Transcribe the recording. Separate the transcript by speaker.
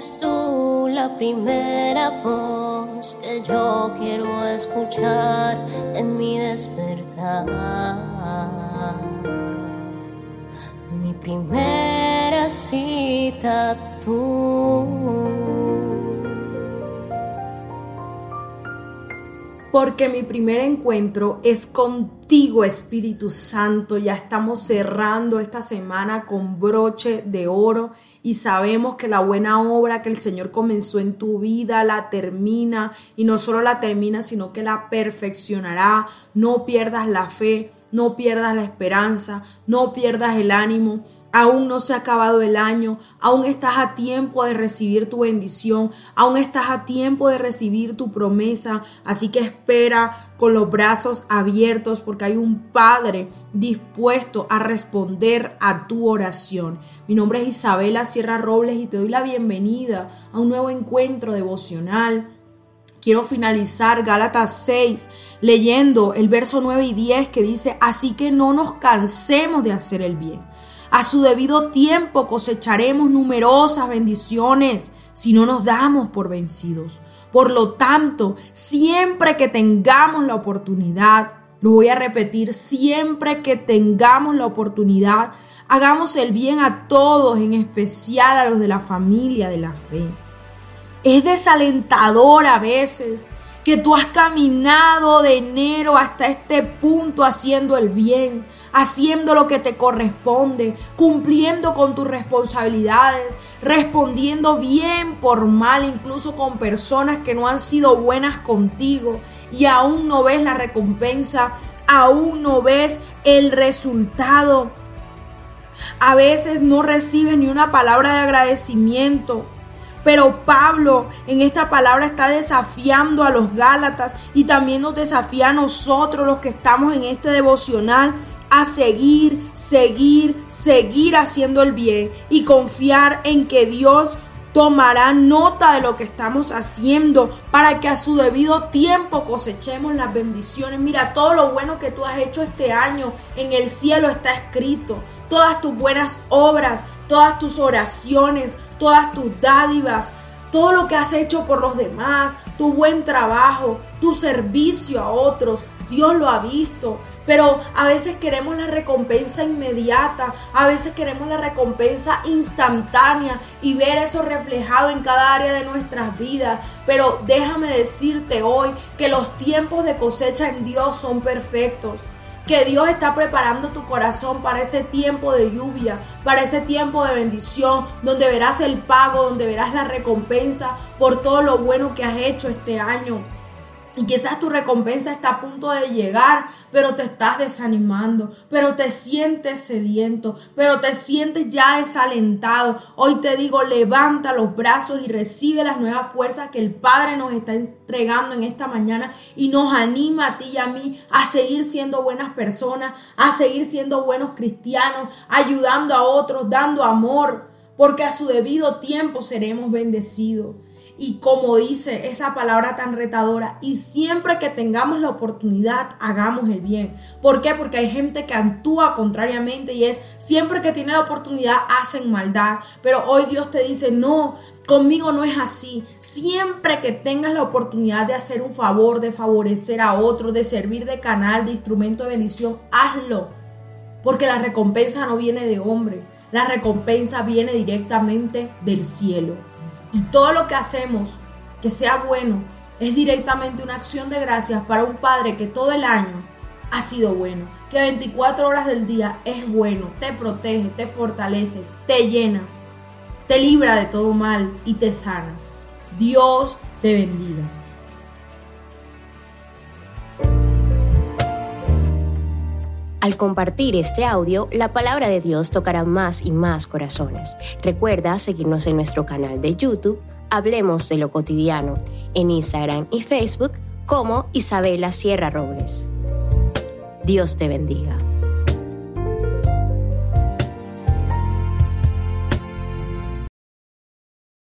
Speaker 1: Eres tú la primera voz que yo quiero escuchar en mi despertar. Mi primera cita tú.
Speaker 2: porque mi primer encuentro es contigo, Espíritu Santo. Ya estamos cerrando esta semana con broche de oro y sabemos que la buena obra que el Señor comenzó en tu vida la termina y no solo la termina, sino que la perfeccionará. No pierdas la fe, no pierdas la esperanza, no pierdas el ánimo. Aún no se ha acabado el año, aún estás a tiempo de recibir tu bendición, aún estás a tiempo de recibir tu promesa. Así que espera con los brazos abiertos porque hay un Padre dispuesto a responder a tu oración. Mi nombre es Isabela Sierra Robles y te doy la bienvenida a un nuevo encuentro devocional Quiero finalizar Gálatas 6 leyendo el verso 9 y 10 que dice, así que no nos cansemos de hacer el bien. A su debido tiempo cosecharemos numerosas bendiciones si no nos damos por vencidos. Por lo tanto, siempre que tengamos la oportunidad, lo voy a repetir, siempre que tengamos la oportunidad, hagamos el bien a todos, en especial a los de la familia de la fe. Es desalentador a veces que tú has caminado de enero hasta este punto haciendo el bien, haciendo lo que te corresponde, cumpliendo con tus responsabilidades, respondiendo bien por mal, incluso con personas que no han sido buenas contigo y aún no ves la recompensa, aún no ves el resultado. A veces no recibes ni una palabra de agradecimiento. Pero Pablo en esta palabra está desafiando a los Gálatas y también nos desafía a nosotros los que estamos en este devocional a seguir, seguir, seguir haciendo el bien y confiar en que Dios tomará nota de lo que estamos haciendo para que a su debido tiempo cosechemos las bendiciones. Mira, todo lo bueno que tú has hecho este año en el cielo está escrito. Todas tus buenas obras, todas tus oraciones, todas tus dádivas, todo lo que has hecho por los demás, tu buen trabajo, tu servicio a otros, Dios lo ha visto. Pero a veces queremos la recompensa inmediata, a veces queremos la recompensa instantánea y ver eso reflejado en cada área de nuestras vidas. Pero déjame decirte hoy que los tiempos de cosecha en Dios son perfectos que Dios está preparando tu corazón para ese tiempo de lluvia, para ese tiempo de bendición, donde verás el pago, donde verás la recompensa por todo lo bueno que has hecho este año. Y quizás tu recompensa está a punto de llegar, pero te estás desanimando, pero te sientes sediento, pero te sientes ya desalentado. Hoy te digo, levanta los brazos y recibe las nuevas fuerzas que el Padre nos está entregando en esta mañana y nos anima a ti y a mí a seguir siendo buenas personas, a seguir siendo buenos cristianos, ayudando a otros, dando amor, porque a su debido tiempo seremos bendecidos y como dice esa palabra tan retadora, y siempre que tengamos la oportunidad, hagamos el bien. ¿Por qué? Porque hay gente que actúa contrariamente y es siempre que tiene la oportunidad, hacen maldad. Pero hoy Dios te dice, no, Conmigo no es así. Siempre que tengas la oportunidad de hacer un favor, de favorecer a otro, de servir de canal, de instrumento de bendición, hazlo. Porque la recompensa no viene de hombre. La recompensa viene directamente del cielo. Y todo lo que hacemos que sea bueno es directamente una acción de gracias para un Padre que todo el año ha sido bueno, que 24 horas del día es bueno, te protege, te fortalece, te llena, te libra de todo mal y te sana. Dios te bendiga.
Speaker 3: Al compartir este audio, la palabra de Dios tocará más y más corazones. Recuerda seguirnos en nuestro canal de YouTube, Hablemos de lo cotidiano, en Instagram y Facebook como Isabela Sierra Robles. Dios te bendiga.